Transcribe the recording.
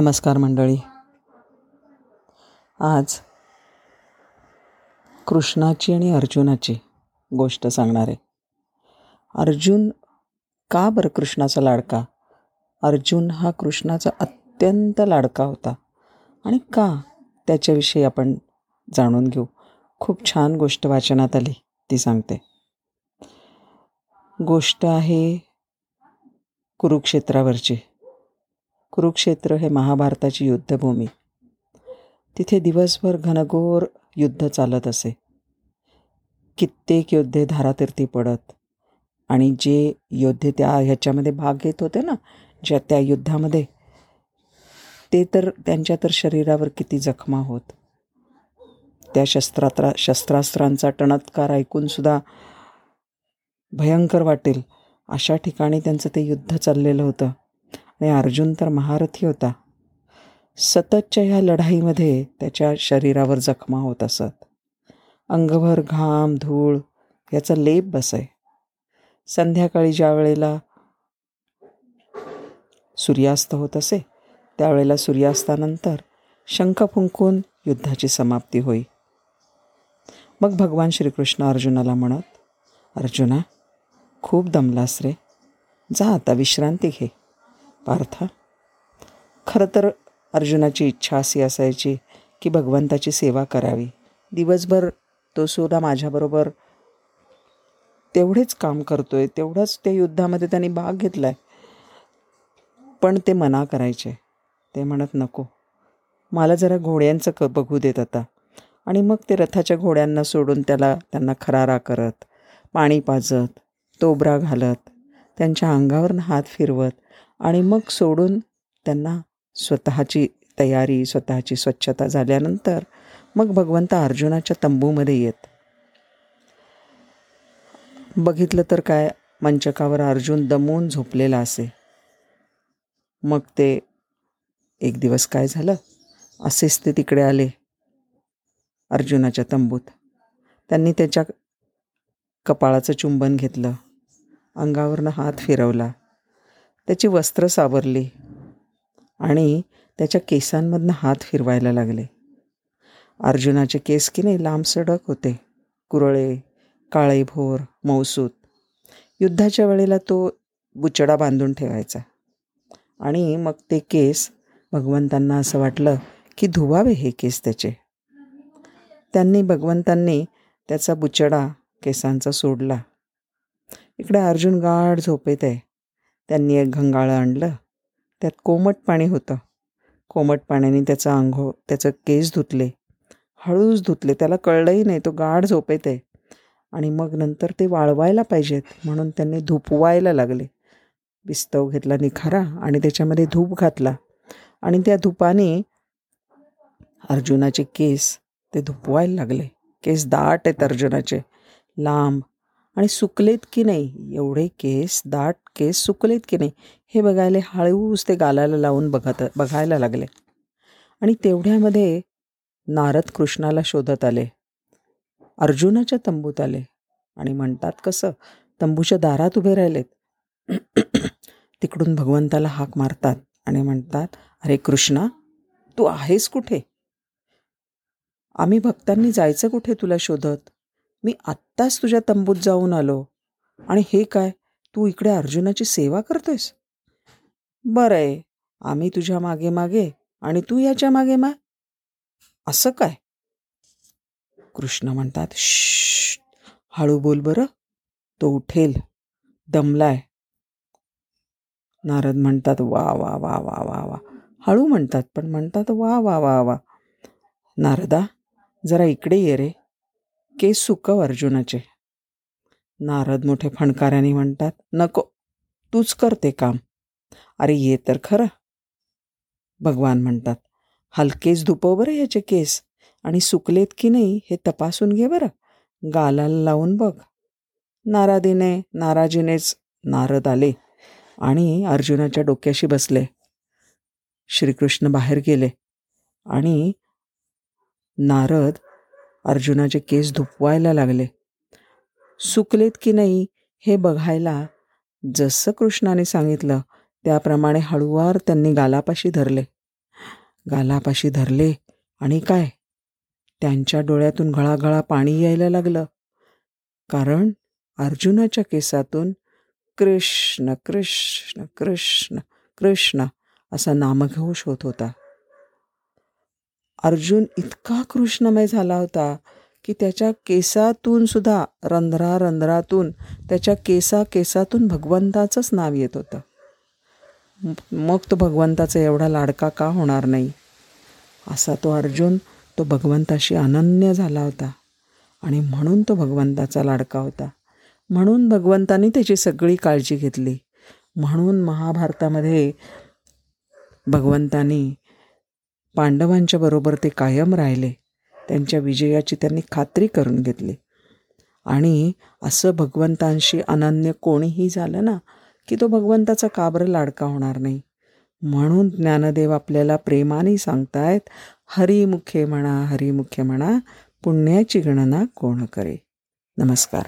नमस्कार मंडळी. आज कृष्णाची आणि अर्जुनाची गोष्ट सांगणार आहे. अर्जुन का बरं कृष्णाचा लाडका? अर्जुन हा कृष्णाचा अत्यंत लाडका होता. आणि का? त्याच्याविषयी आपण जाणून घेऊ. खूप छान गोष्ट वाचनात आली ती सांगते. गोष्ट आहे कुरुक्षेत्रावरची. कुरुक्षेत्र हे महाभारताची युद्धभूमी. तिथे दिवसभर घनघोर युद्ध चालत असे. कित्येक योद्धे धारातीर्थी पडत आणि जे योद्धे त्या ह्याच्यामध्ये भाग घेत होते ना ज्या त्या युद्धामध्ये ते तर त्यांच्या तर शरीरावर किती जखमा होत. त्या शस्त्रात्रा शस्त्रास्त्रांचा टणत्कार ऐकूनसुद्धा भयंकर वाटेल. अशा ठिकाणी त्यांचं ते युद्ध चाललेलं होतं. आणि अर्जुन तर महारथी होता. सततच्या ह्या लढाईमध्ये त्याच्या शरीरावर जखमा होत असत. अंगभर घाम धूळ याचा लेप बसे संध्याकाळी ज्या वेळेला सूर्यास्त होत असे त्यावेळेला सूर्यास्तानंतर शंख फुंकून युद्धाची समाप्ती होई. मग भगवान श्रीकृष्ण अर्जुनाला म्हणत अर्जुना खूप दमलास रे. जा आता विश्रांती घे. पार्था. खरं तर अर्जुनाची इच्छा अशी असायची की भगवंताची सेवा करावी. दिवसभर तो सुद्धा माझ्याबरोबर तेवढेच काम करतोय तेवढंच त्या युद्धामध्ये त्यांनी भाग घेतला आहे पण ते मना करायचे. ते म्हणत नको. मला जरा घोड्यांचं क बघू देत आता. आणि मग ते रथाच्या घोड्यांना सोडून त्याला त्यांना खरारा करत पाणी पाजत तोबरा घालत त्यांच्या अंगावर हात फिरवत आणि मग सोडून त्यांना स्वतःची तयारी स्वतःची स्वच्छता झाल्यानंतर मग भगवंत अर्जुनाच्या तंबूमध्ये येत. बघितलं तर काय? मंचकावर अर्जुन दमून झोपलेला असे. मग ते एक दिवस काय झालं? असेच ते तिकडे आले अर्जुनाच्या तंबूत. त्यांनी त्याच्या कपाळाचं चुंबन घेतलं. अंगावरनं हात फिरवला. त्याची वस्त्र सावरली आणि त्याच्या केसांमधनं हात फिरवायला लागले. अर्जुनाचे केस की नाही लांब सडक होते. कुरळे काळे भोर मौसूत. युद्धाच्या वेळेला तो बुचडा बांधून ठेवायचा. आणि मग ते केस भगवंतांना असं वाटलं की धुवावे हे केस त्याचे. त्यांनी भगवंतांनी त्याचा बुचडा केसांचा सोडला. इकडे अर्जुन गाढ झोपेत आहे. त्यांनी एक घंगाळं आणलं. त्यात कोमट पाणी होतं. कोमट पाण्याने त्याचा आंघोळ त्याचं केस धुतले. हळूच धुतले. त्याला कळलंही नाही. तो गाढ झोपेत आहे. आणि मग नंतर ते वाळवायला पाहिजेत. म्हणून त्यांनी धुपवायला लागले. बिस्तव घेतला निखारा आणि त्याच्यामध्ये धूप घातला. आणि त्या धुपाने अर्जुनाचे केस ते धुपवायला लागले. केस दाट आहेत अर्जुनाचे. लांब आणि सुकलेत की नाही? एवढे केस दाट केस सुकलेत की नाही? हे बघायला हळूच ते गालाला लावून बघत बघायला लागले. आणि तेवढ्यामध्ये नारद कृष्णाला शोधत आले. अर्जुनाच्या तंबूत आले. आणि म्हणतात कसं? तंबूच्या दारात उभे राहिलेत. तिकडून भगवंताला हाक मारतात आणि म्हणतात अरे कृष्णा तू आहेस कुठे? आम्ही भक्तांनी जायचं कुठे तुला शोधत? मी आत्ताच तुझ्या तंबूत जाऊन आलो. आणि हे काय? तू इकडे अर्जुनाची सेवा करतोयस? बरं आहे आम्ही तुझ्या मागे मागे आणि तू याच्या मागे मा. असं काय? कृष्ण म्हणतात श हळू बोल बरं तो उठेल दमलाय नारद म्हणतात वा वा वा वा वा वा हळू म्हणतात पण म्हणतात वा वा वा वा नारदा जरा इकडे ये रे केस सुकव अर्जुनाचे. नारद मोठे फणकाऱ्याने म्हणतात नको तूच करते काम. अरे ये तर खरं. भगवान म्हणतात हलकेच धुपव बरं ह्याचे केस आणि सुकलेत की नाही हे तपासून घे बरं गालाला लावून बघ. नारादीने नाराजीनेच नारद आले आणि अर्जुनाच्या डोक्याशी बसले. श्रीकृष्ण बाहेर गेले आणि नारद अर्जुनाचे केस धुपवायला लागले. सुकलेत की नाही हे बघायला जसं कृष्णाने सांगितलं त्याप्रमाणे हळूवार त्यांनी गालापाशी धरले. गालापाशी धरले आणि काय? त्यांच्या डोळ्यातून घळाघळा पाणी यायला लागलं. कारण अर्जुनाच्या केसातून कृष्ण कृष्ण कृष्ण कृष्ण असा नामघोष होत होता. अर्जुन इतका कृष्णमय झाला होता की त्याच्या केसातून सुद्धा रंध्रा रंध्रातून त्याच्या केसा केसातून भगवंताचंच नाव येत होतं. मग तो भगवंताचा एवढा लाडका का होणार नाही? असा तो अर्जुन तो भगवंताशी अनन्य झाला होता. आणि म्हणून तो भगवंताचा लाडका होता. म्हणून भगवंतानी त्याची सगळी काळजी घेतली. म्हणून महाभारतामध्ये भगवंतानी पांडवांच्या बरोबर ते कायम राहिले. त्यांच्या विजयाची त्यांनी खात्री करून घेतली. आणि असं भगवंतांशी अनन्य कोणीही झालं ना की तो भगवंताचा काबर लाडका होणार नाही. म्हणून ज्ञानदेव आपल्याला प्रेमाने सांगतायत हरिमुखे म्हणा हरिमुखे म्हणा पुण्याची गणना कोण करे? नमस्कार.